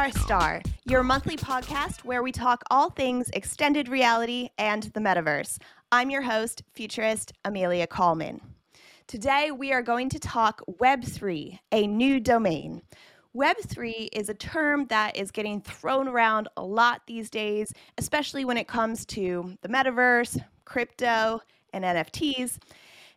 XR Star, your monthly podcast where we talk all things extended reality and the metaverse. I'm your host, futurist Amelia Kallman. Today we are going to talk Web3, a new domain. Web3 is a term that is getting thrown around a lot these days, especially when it comes to the metaverse, crypto, and NFTs.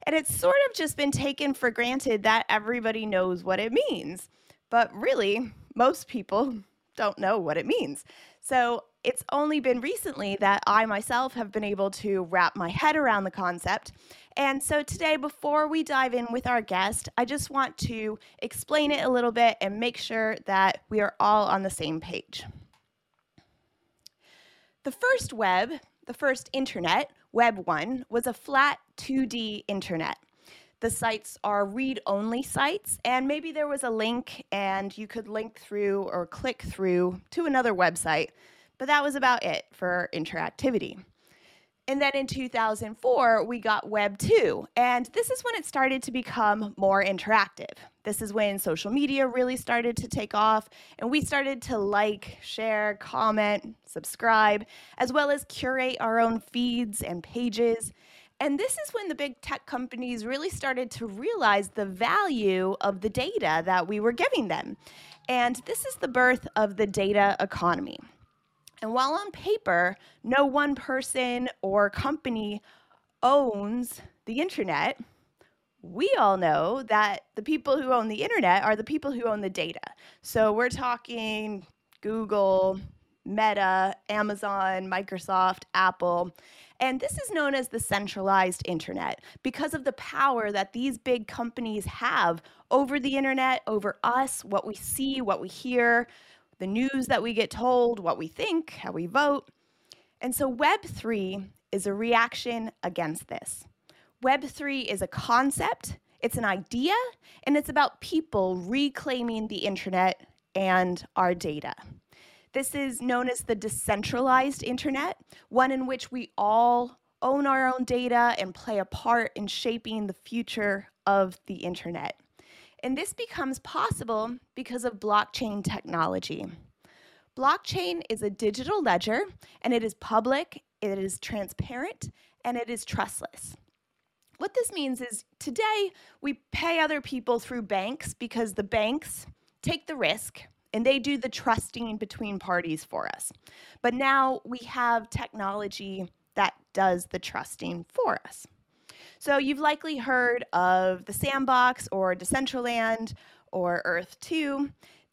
And it's sort of just been taken for granted that everybody knows what it means. But really, most people don't know what it means. So it's only been recently that I myself have been able to wrap my head around the concept. And so today, before we dive in with our guest, I just want to explain it a little bit and make sure that we are all on the same page. The first web, the first internet, Web 1, was a flat 2D internet. The sites are read only sites, and maybe there was a link and you could link through or click through to another website, but that was about it for interactivity. And then in 2004, we got Web 2, and this is when it started to become more interactive. This is when social media really started to take off, and we started to like, share, comment, subscribe, as well as curate our own feeds and pages. And this is when the big tech companies really started to realize the value of the data that we were giving them. And this is the birth of the data economy. And while on paper, no one person or company owns the internet, we all know that the people who own the internet are the people who own the data. So we're talking Google, Meta, Amazon, Microsoft, Apple. And this is known as the centralized internet because of the power that these big companies have over the internet, over us, what we see, what we hear, the news that we get told, what we think, how we vote. And so Web3 is a reaction against this. Web3 is a concept, it's an idea, and it's about people reclaiming the internet and our data. This is known as the decentralized internet, one in which we all own our own data and play a part in shaping the future of the internet. And this becomes possible because of blockchain technology. Blockchain is a digital ledger and it is public, it is transparent, and it is trustless. What this means is today we pay other people through banks because the banks take the risk and they do the trusting between parties for us. But now we have technology that does the trusting for us. So you've likely heard of the Sandbox or Decentraland or Earth 2.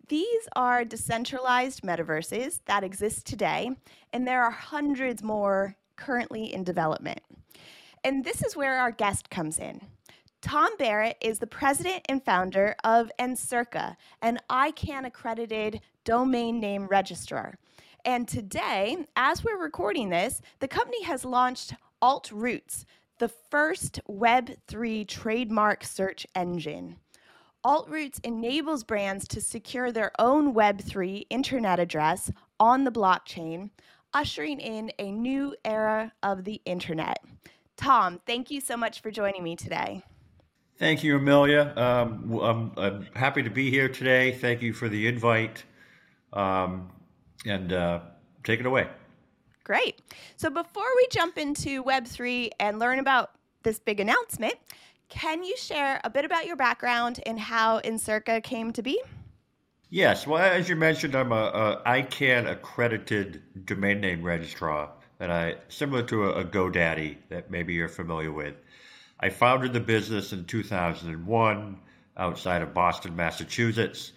These are decentralized metaverses that exist today, and there are hundreds more currently in development. And this is where our guest comes in. Tom Barrett is the president and founder of Encirca, an ICANN accredited domain name registrar. And today, as we're recording this, the company has launched AltRoots, the first Web3 trademark search engine. AltRoots enables brands to secure their own Web3 internet address on the blockchain, ushering in a new era of the internet. Tom, thank you so much for joining me today. Thank you, Amelia. Um, I'm, I'm happy to be here today. Thank you for the invite. Um, and uh, take it away. Great. So before we jump into Web3 and learn about this big announcement, can you share a bit about your background and how Encirca came to be? Yes, well, as you mentioned, I'm a, a ICANN accredited domain name registrar, and I similar to a, a GoDaddy that maybe you're familiar with. I founded the business in 2001 outside of Boston, Massachusetts.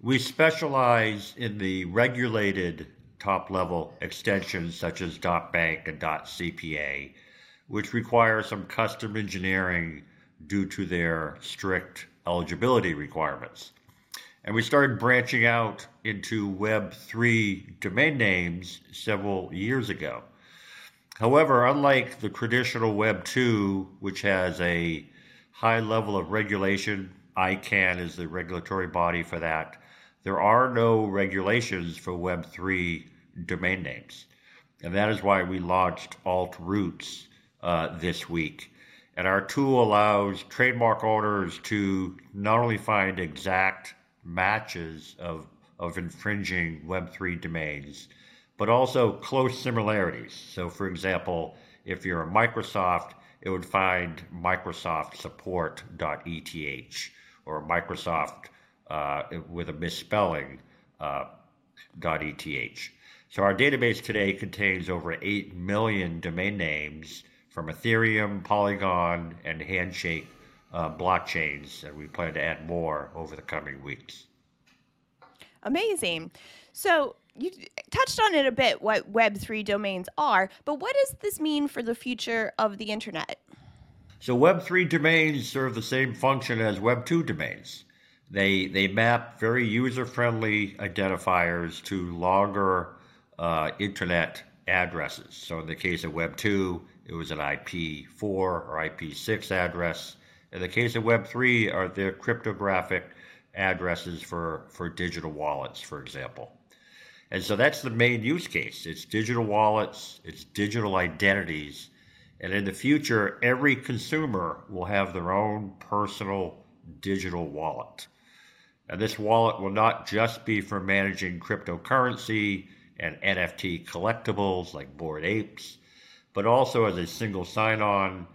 We specialize in the regulated top level extensions such as .bank and .cpa, which require some custom engineering due to their strict eligibility requirements. And we started branching out into Web3 domain names several years ago. However, unlike the traditional Web 2, which has a high level of regulation, ICANN is the regulatory body for that, there are no regulations for Web 3 domain names. And that is why we launched AltRoots uh, this week. And our tool allows trademark owners to not only find exact matches of, of infringing Web3 domains, but also close similarities. So, for example, if you're a Microsoft, it would find Microsoft support.eth or Microsoft uh, with a misspelling uh, .eth. So our database today contains over 8 million domain names from Ethereum, Polygon, and Handshake uh, blockchains, and we plan to add more over the coming weeks. Amazing. So you touched on it a bit what Web3 domains are, but what does this mean for the future of the internet? So Web3 domains serve the same function as Web2 domains. They they map very user-friendly identifiers to longer uh, internet addresses. So in the case of Web 2, it was an IP4 or IP6 address. In the case of Web 3, are the cryptographic addresses for, for digital wallets, for example. And so that's the main use case. It's digital wallets, it's digital identities. And in the future, every consumer will have their own personal digital wallet. And this wallet will not just be for managing cryptocurrency and NFT collectibles like Bored Apes, but also as a single sign on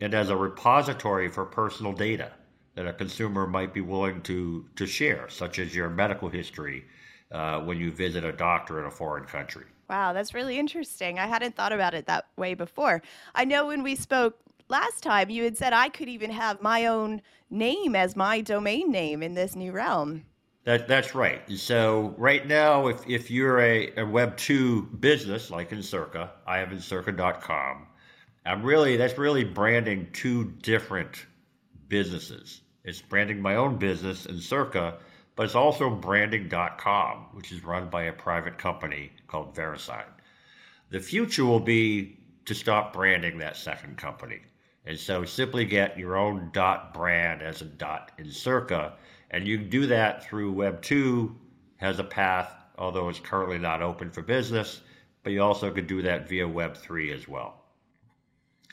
and as a repository for personal data that a consumer might be willing to, to share, such as your medical history uh, when you visit a doctor in a foreign country. Wow, that's really interesting. I hadn't thought about it that way before. I know when we spoke last time, you had said I could even have my own name as my domain name in this new realm. That, that's right. So right now, if, if you're a, a Web two business like Encirca, I have Encirca.com. I'm really that's really branding two different businesses. It's branding my own business Encirca, but it's also branding.com, which is run by a private company called VeriSign. The future will be to stop branding that second company. And so simply get your own dot brand as a dot Encirca. and you can do that through Web 2 has a path, although it's currently not open for business, but you also could do that via Web 3 as well.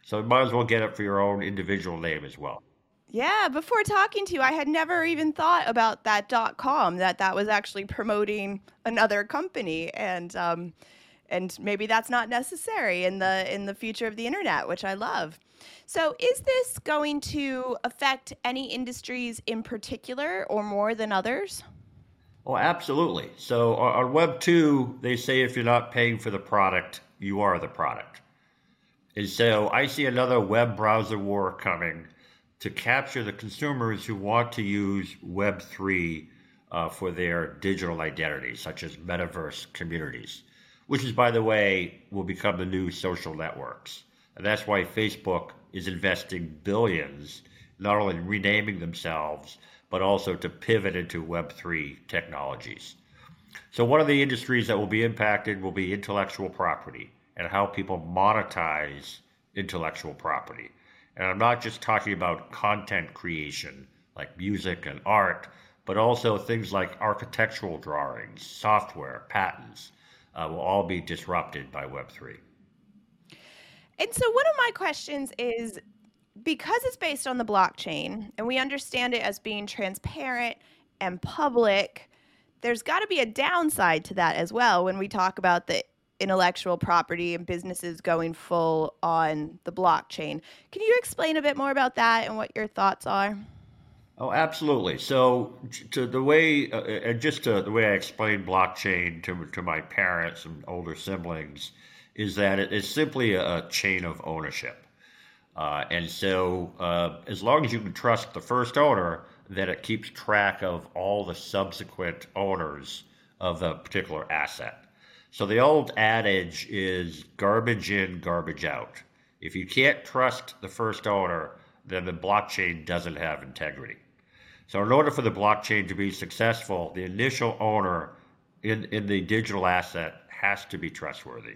So you might as well get it for your own individual name as well. Yeah, before talking to you, I had never even thought about that dot com that that was actually promoting another company, and um, and maybe that's not necessary in the in the future of the internet, which I love. So, is this going to affect any industries in particular or more than others? Oh, absolutely. So, on Web 2, they say if you're not paying for the product, you are the product. And so, I see another web browser war coming to capture the consumers who want to use Web 3 uh, for their digital identity, such as metaverse communities, which is, by the way, will become the new social networks. And that's why Facebook is investing billions, not only in renaming themselves, but also to pivot into Web3 technologies. So, one of the industries that will be impacted will be intellectual property and how people monetize intellectual property. And I'm not just talking about content creation like music and art, but also things like architectural drawings, software, patents uh, will all be disrupted by Web3. And so, one of my questions is because it's based on the blockchain and we understand it as being transparent and public, there's got to be a downside to that as well when we talk about the intellectual property and businesses going full on the blockchain. Can you explain a bit more about that and what your thoughts are? Oh, absolutely. So, to the way, uh, just to the way I explained blockchain to to my parents and older siblings, is that it is simply a, chain of ownership. Uh, and so, uh, as long as you can trust the first owner, that it keeps track of all the subsequent owners of the particular asset. So, the old adage is garbage in, garbage out. If you can't trust the first owner, then the blockchain doesn't have integrity. So, in order for the blockchain to be successful, the initial owner in, in the digital asset has to be trustworthy.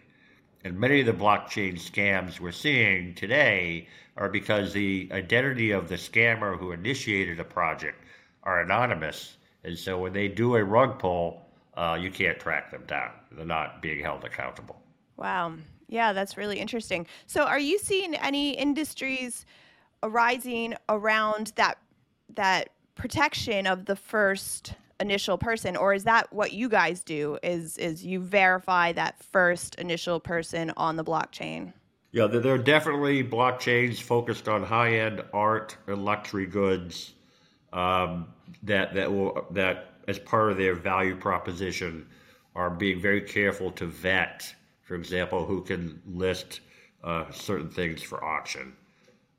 And many of the blockchain scams we're seeing today are because the identity of the scammer who initiated a project are anonymous. And so when they do a rug pull, uh, you can't track them down. They're not being held accountable. Wow. Yeah, that's really interesting. So are you seeing any industries arising around that that protection of the first initial person or is that what you guys do is is you verify that first initial person on the blockchain yeah there are definitely blockchains focused on high-end art and luxury goods um, that that will that as part of their value proposition are being very careful to vet for example who can list uh, certain things for auction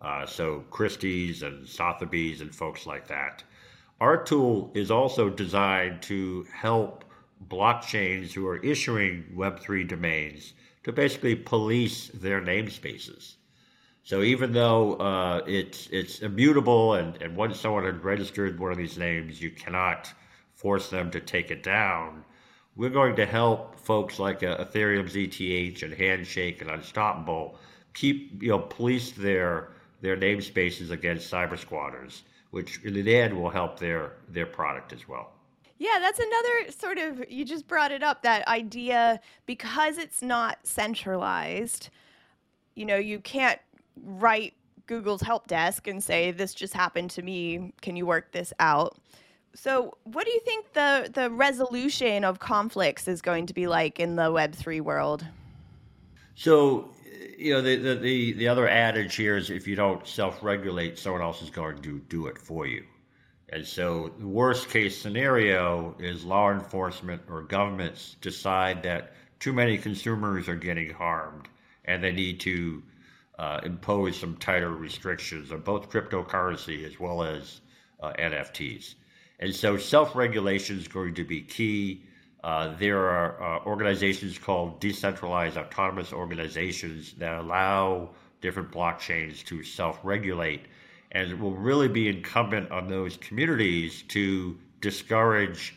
uh, so christie's and sotheby's and folks like that our tool is also designed to help blockchains who are issuing Web3 domains to basically police their namespaces. So even though uh, it's it's immutable, and, and once someone has registered one of these names, you cannot force them to take it down. We're going to help folks like uh, Ethereum's ETH and Handshake and Unstoppable keep you know police their their namespaces against cyber squatters which in the end will help their their product as well. Yeah, that's another sort of you just brought it up that idea because it's not centralized. You know, you can't write Google's help desk and say this just happened to me, can you work this out? So, what do you think the the resolution of conflicts is going to be like in the web3 world? So, you know, the, the, the, the other adage here is if you don't self regulate, someone else is going to do it for you. And so, the worst case scenario is law enforcement or governments decide that too many consumers are getting harmed and they need to uh, impose some tighter restrictions on both cryptocurrency as well as uh, NFTs. And so, self regulation is going to be key. Uh, there are uh, organizations called decentralized autonomous organizations that allow different blockchains to self regulate. And it will really be incumbent on those communities to discourage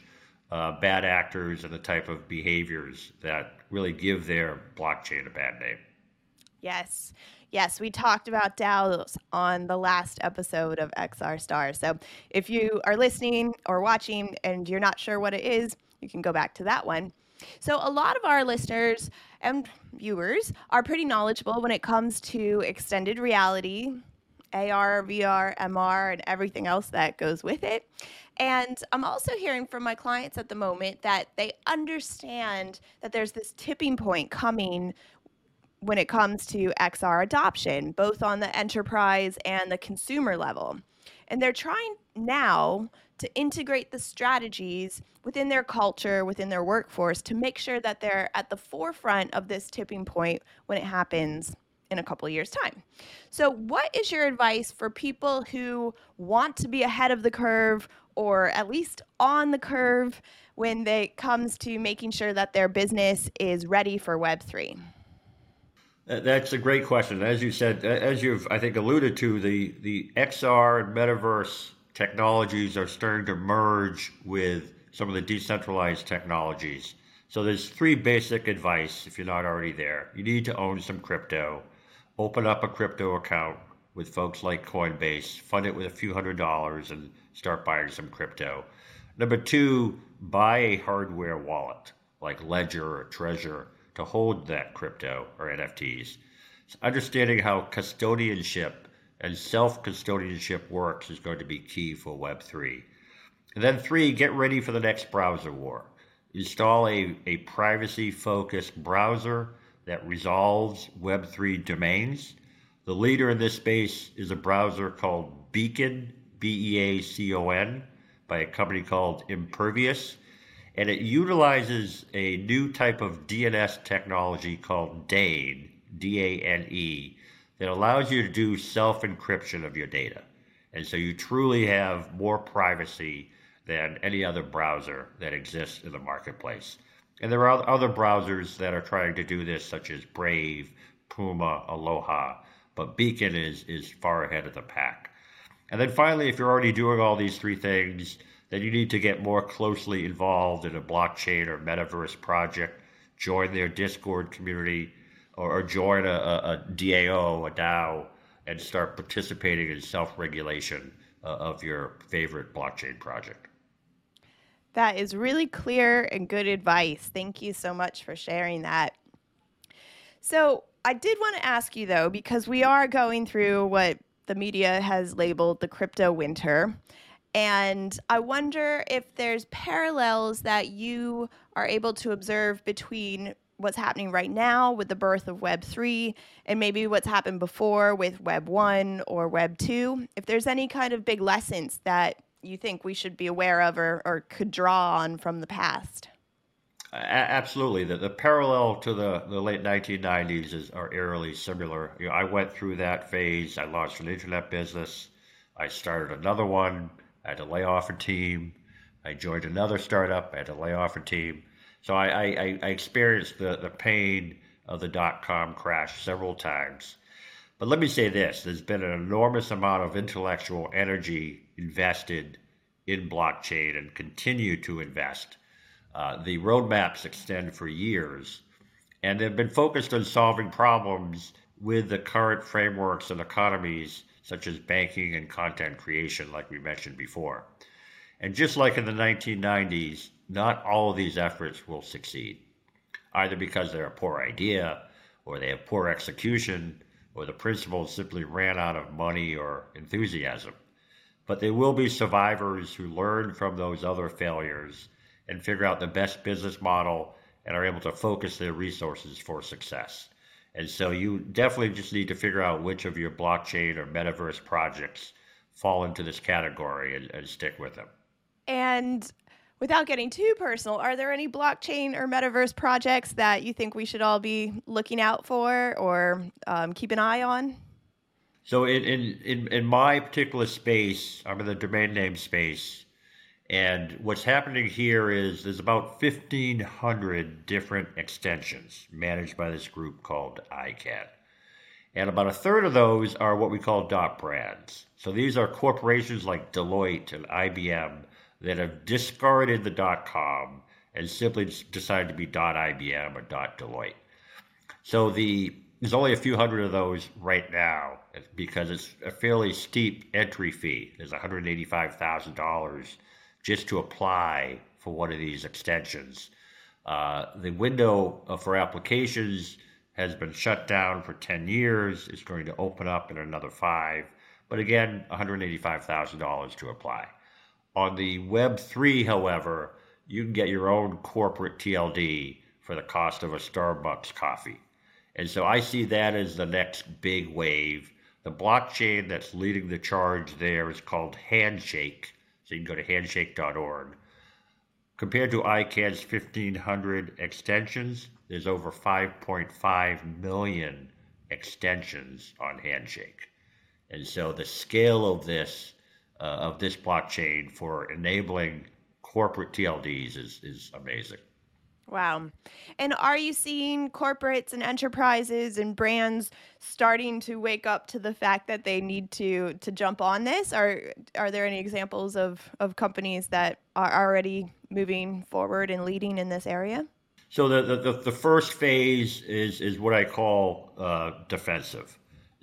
uh, bad actors and the type of behaviors that really give their blockchain a bad name. Yes. Yes, we talked about DAOs on the last episode of XR Star. So if you are listening or watching and you're not sure what it is, you can go back to that one. So, a lot of our listeners and viewers are pretty knowledgeable when it comes to extended reality, AR, VR, MR, and everything else that goes with it. And I'm also hearing from my clients at the moment that they understand that there's this tipping point coming when it comes to XR adoption, both on the enterprise and the consumer level. And they're trying now to integrate the strategies within their culture, within their workforce, to make sure that they're at the forefront of this tipping point when it happens in a couple of years' time. So, what is your advice for people who want to be ahead of the curve or at least on the curve when it comes to making sure that their business is ready for Web3? That's a great question. As you said, as you've I think alluded to, the the XR and metaverse technologies are starting to merge with some of the decentralized technologies. So there's three basic advice if you're not already there. You need to own some crypto, open up a crypto account with folks like Coinbase, fund it with a few hundred dollars and start buying some crypto. Number two, buy a hardware wallet like Ledger or Trezor to hold that crypto or NFTs. So understanding how custodianship and self custodianship works is going to be key for Web3. And then, three, get ready for the next browser war. Install a, a privacy focused browser that resolves Web3 domains. The leader in this space is a browser called Beacon, B E A C O N, by a company called Impervious. And it utilizes a new type of DNS technology called DANE, D A N E, that allows you to do self encryption of your data. And so you truly have more privacy than any other browser that exists in the marketplace. And there are other browsers that are trying to do this, such as Brave, Puma, Aloha, but Beacon is, is far ahead of the pack. And then finally, if you're already doing all these three things, then you need to get more closely involved in a blockchain or metaverse project, join their Discord community, or, or join a, a, DAO, a DAO, and start participating in self regulation uh, of your favorite blockchain project. That is really clear and good advice. Thank you so much for sharing that. So, I did want to ask you though, because we are going through what the media has labeled the crypto winter. And I wonder if there's parallels that you are able to observe between what's happening right now with the birth of Web 3 and maybe what's happened before with Web 1 or Web 2. If there's any kind of big lessons that you think we should be aware of or, or could draw on from the past. Absolutely. The, the parallel to the, the late 1990s is are eerily similar. You know, I went through that phase. I launched an internet business. I started another one. I had to lay off a team. I joined another startup. I had to lay off a team. So I, I, I experienced the, the pain of the dot com crash several times. But let me say this there's been an enormous amount of intellectual energy invested in blockchain and continue to invest uh, the roadmaps extend for years, and they've been focused on solving problems with the current frameworks and economies, such as banking and content creation, like we mentioned before. And just like in the 1990s, not all of these efforts will succeed, either because they're a poor idea, or they have poor execution, or the principals simply ran out of money or enthusiasm. But there will be survivors who learn from those other failures and figure out the best business model and are able to focus their resources for success. And so you definitely just need to figure out which of your blockchain or metaverse projects fall into this category and, and stick with them. And without getting too personal, are there any blockchain or metaverse projects that you think we should all be looking out for or um, keep an eye on? So in, in, in, in my particular space, I'm in the domain name space. And what's happening here is there's about 1,500 different extensions managed by this group called ICANN. And about a third of those are what we call dot brands. So these are corporations like Deloitte and IBM that have discarded the dot com and simply decided to be dot IBM or dot Deloitte. So the there's only a few hundred of those right now because it's a fairly steep entry fee. There's $185,000 just to apply for one of these extensions. Uh, the window for applications has been shut down for 10 years. It's going to open up in another five. But again, $185,000 to apply. On the Web3, however, you can get your own corporate TLD for the cost of a Starbucks coffee. And so I see that as the next big wave. The blockchain that's leading the charge there is called Handshake. So you can go to handshake.org. Compared to ICANN's 1,500 extensions, there's over 5.5 million extensions on Handshake. And so the scale of this uh, of this blockchain for enabling corporate TLDs is, is amazing. Wow. And are you seeing corporates and enterprises and brands starting to wake up to the fact that they need to to jump on this? Are are there any examples of, of companies that are already moving forward and leading in this area? So the, the, the first phase is, is what I call uh, defensive.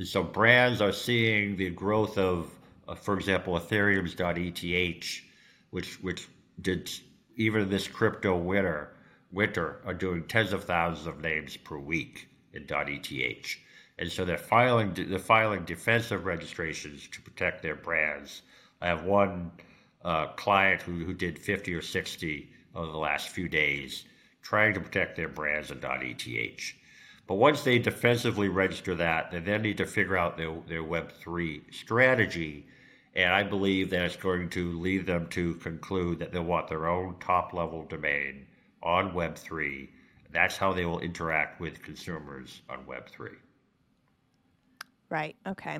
So brands are seeing the growth of, uh, for example, Ethereum's .eth, which which did even this crypto winter winter are doing tens of thousands of names per week in .eth. And so they're filing they're filing defensive registrations to protect their brands. I have one uh, client who, who did 50 or 60 over the last few days trying to protect their brands in .eth. But once they defensively register that, they then need to figure out their, their Web3 strategy. And I believe that it's going to lead them to conclude that they'll want their own top level domain on Web3. That's how they will interact with consumers on Web3. Right. Okay.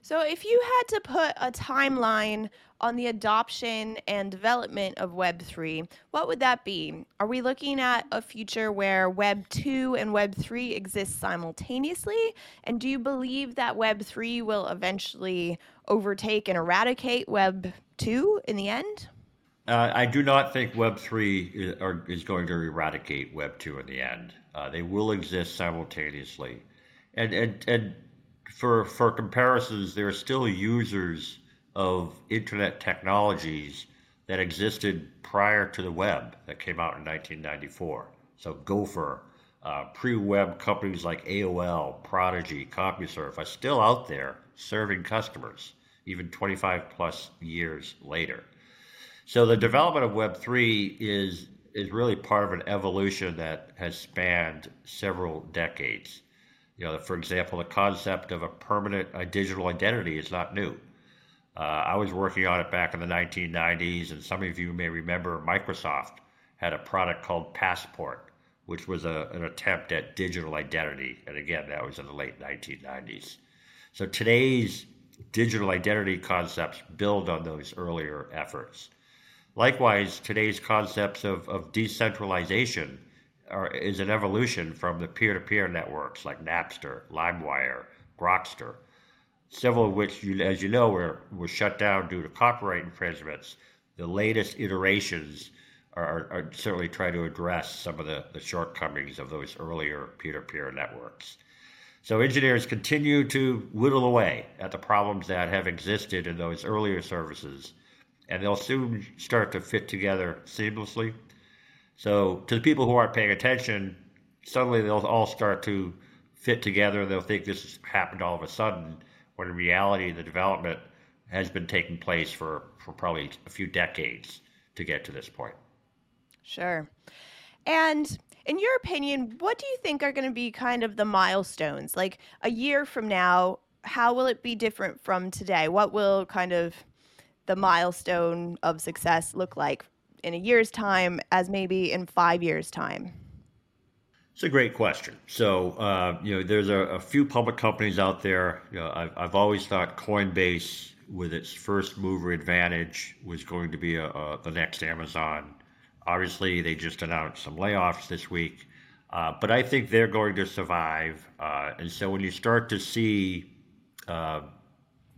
So, if you had to put a timeline on the adoption and development of Web3, what would that be? Are we looking at a future where Web 2 and Web 3 exist simultaneously? And do you believe that Web 3 will eventually overtake and eradicate Web 2 in the end? Uh, I do not think Web three is, are, is, going to eradicate Web two in the end. Uh, they will exist simultaneously. And, and, and for, for comparisons, there are still users of internet technologies that existed prior to the web that came out in 1994. So Gopher, uh, pre-web companies like AOL, Prodigy, CompuServe are still out there serving customers, even 25 plus years later. So the development of Web3 is is really part of an evolution that has spanned several decades. You know, for example, the concept of a permanent uh, digital identity is not new. Uh, I was working on it back in the 1990s, and some of you may remember Microsoft had a product called Passport, which was a, an attempt at digital identity. And again, that was in the late 1990s. So today's digital identity concepts build on those earlier efforts. Likewise, today's concepts of, of decentralization are, is an evolution from the peer to peer networks like Napster, LimeWire, Grokster, several of which, you, as you know, were, were shut down due to copyright infringements. The latest iterations are, are certainly trying to address some of the, the shortcomings of those earlier peer to peer networks. So engineers continue to whittle away at the problems that have existed in those earlier services and they'll soon start to fit together seamlessly. So, to the people who aren't paying attention, suddenly they'll all start to fit together. They'll think this has happened all of a sudden, when in reality, the development has been taking place for, for probably a few decades to get to this point. Sure. And in your opinion, what do you think are going to be kind of the milestones? Like a year from now, how will it be different from today? What will kind of the milestone of success look like in a year's time as maybe in five years' time? It's a great question. So, uh, you know, there's a, a, few public companies out there. You know, I've, I've always thought Coinbase, with its first mover advantage, was going to be a, a, the next Amazon. Obviously, they just announced some layoffs this week, uh, but I think they're going to survive. Uh, and so, when you start to see uh,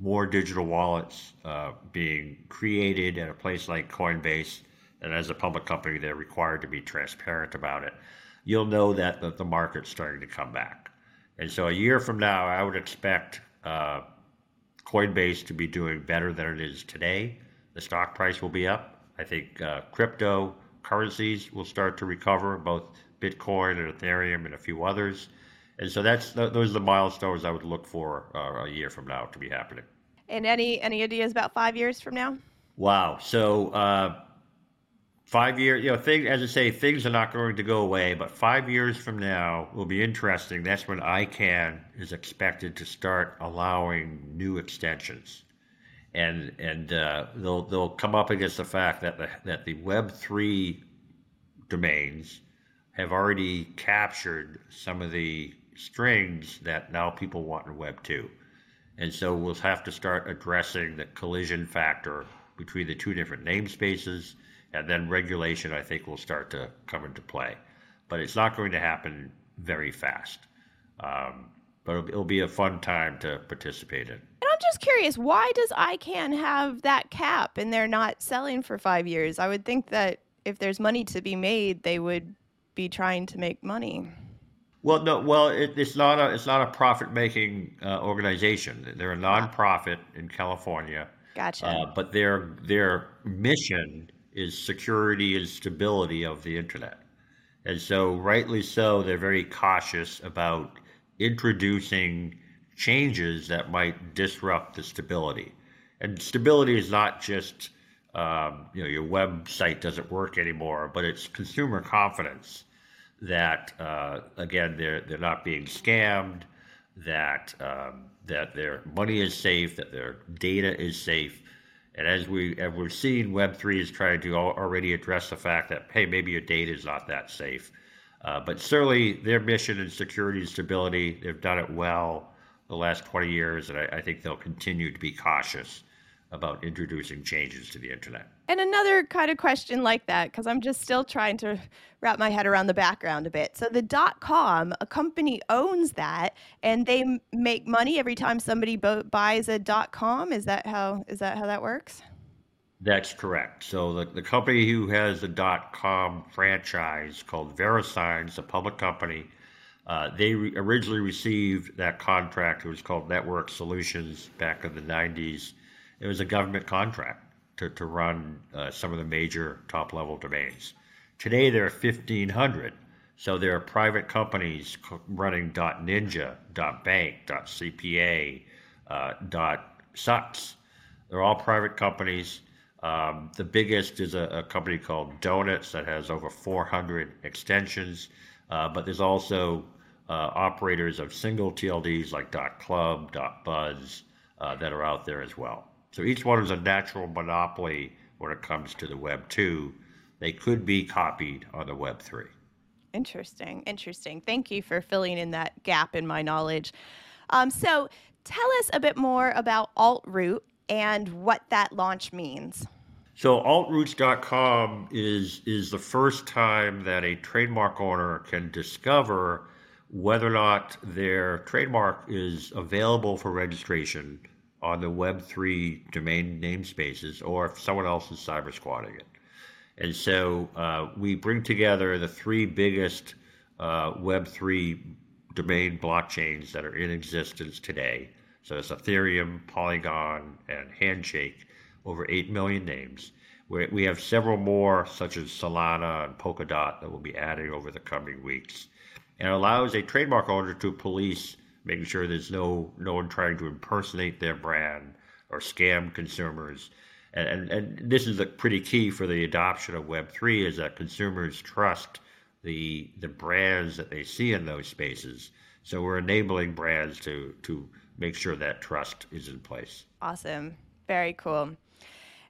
more digital wallets uh, being created at a place like Coinbase, and as a public company, they're required to be transparent about it. You'll know that the, the market's starting to come back. And so a year from now, I would expect uh, Coinbase to be doing better than it is today. The stock price will be up. I think uh, crypto currencies will start to recover, both Bitcoin and Ethereum and a few others. And so that's those are the milestones I would look for uh, a year from now to be happening. And any any ideas about five years from now? Wow. So uh, five years, you know, things as I say, things are not going to go away. But five years from now will be interesting. That's when ICANN is expected to start allowing new extensions, and and uh, they'll they'll come up against the fact that the that the Web three domains have already captured some of the strings that now people want in Web 2. And so we'll have to start addressing the collision factor between the two different namespaces, and then regulation, I think, will start to come into play. But it's not going to happen very fast. Um, but it'll, it'll be a fun time to participate in. And I'm just curious, why does ICANN have that cap and they're not selling for five years? I would think that if there's money to be made, they would be trying to make money. Well, no. Well, it, it's not a it's not a profit making uh, organization. They're a nonprofit in California. Gotcha. Uh, but their their mission is security and stability of the internet, and so rightly so, they're very cautious about introducing changes that might disrupt the stability. And stability is not just um, you know your website doesn't work anymore, but it's consumer confidence that uh, again they're they're not being scammed, that um, that their money is safe, that their data is safe, and as we as we're seeing, Web three is trying to already address the fact that hey maybe your data is not that safe, uh, but certainly their mission and security and stability they've done it well the last 20 years, and I, I think they'll continue to be cautious about introducing changes to the internet. And another kind of question like that, because I'm just still trying to wrap my head around the background a bit. So the dot com, a company owns that, and they make money every time somebody bo- buys a dot com. Is that how is that how that works? That's correct. So the, the company who has the dot com franchise called VeriSign, it's a public company. Uh, they re- originally received that contract. It was called Network Solutions back in the 90s. It was a government contract to, to run uh, some of the major top level domains. Today there are 1,500. So there are private companies running .ninja, .bank, .cpa, uh, .sucks. They're all private companies. Um, the biggest is a, a, company called Donuts that has over 400 extensions, uh, but there's also uh, operators of single TLDs like .club, .buzz uh, that are out there as well. So each one is a natural monopoly when it comes to the Web 2. They could be copied on the Web 3. Interesting, interesting. Thank you for filling in that gap in my knowledge. Um, so tell us a bit more about Altroot and what that launch means. So altroots.com is is the first time that a trademark owner can discover whether or not their trademark is available for registration on the Web3 domain namespaces or if someone else is cyber squatting it. And so uh, we bring together the three biggest uh, Web3 domain blockchains that are in existence today. So it's Ethereum, Polygon, and Handshake, over 8 million names. We have several more, such as Solana and Polkadot, that we'll be added over the coming weeks. And it allows a trademark owner to police, making sure there's no, no one trying to impersonate their brand or scam consumers and, and, and this is pretty key for the adoption of Web3 is that consumers trust the the brands that they see in those spaces. So we're enabling brands to to make sure that trust is in place. Awesome. Very cool.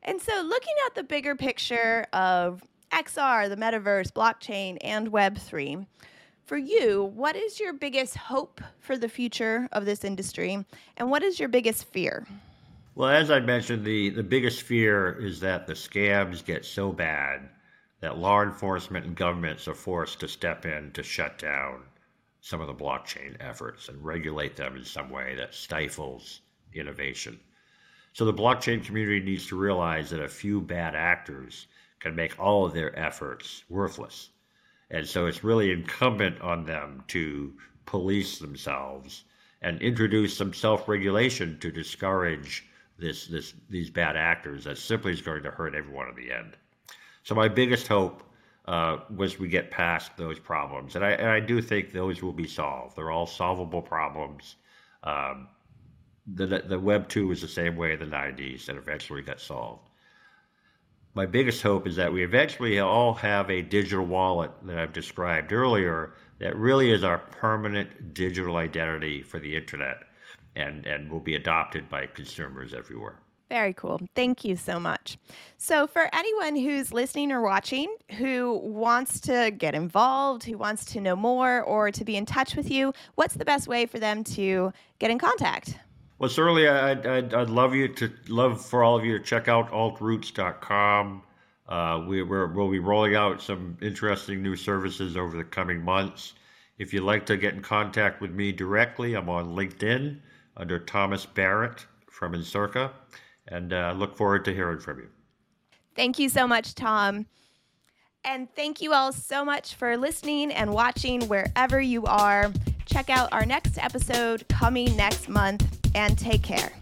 And so looking at the bigger picture of XR, the metaverse, blockchain, and Web3, for you, what is your biggest hope for the future of this industry? And what is your biggest fear? Well, as I mentioned, the, the biggest fear is that the scams get so bad that law enforcement and governments are forced to step in to shut down some of the blockchain efforts and regulate them in some way that stifles innovation. So the blockchain community needs to realize that a few bad actors can make all of their efforts worthless. And so it's really incumbent on them to police themselves and introduce some self regulation to discourage this this these bad actors that simply is going to hurt everyone in the end. So my biggest hope uh, was we get past those problems, and I and I do think those will be solved. They're all solvable problems. Um, the the Web two was the same way in the '90s, and eventually got solved. My biggest hope is that we eventually all have a digital wallet that I've described earlier that really is our permanent digital identity for the internet and, and will be adopted by consumers everywhere. Very cool. Thank you so much. So, for anyone who's listening or watching who wants to get involved, who wants to know more, or to be in touch with you, what's the best way for them to get in contact? Well, certainly, I'd, I'd, I'd love you to love for all of you to check out altroots.com. Uh, we, we will be rolling out some interesting new services over the coming months. If you'd like to get in contact with me directly, I'm on LinkedIn under Thomas Barrett from Encirca, and uh, look forward to hearing from you. Thank you so much, Tom. And thank you all so much for listening and watching wherever you are. Check out our next episode coming next month and take care.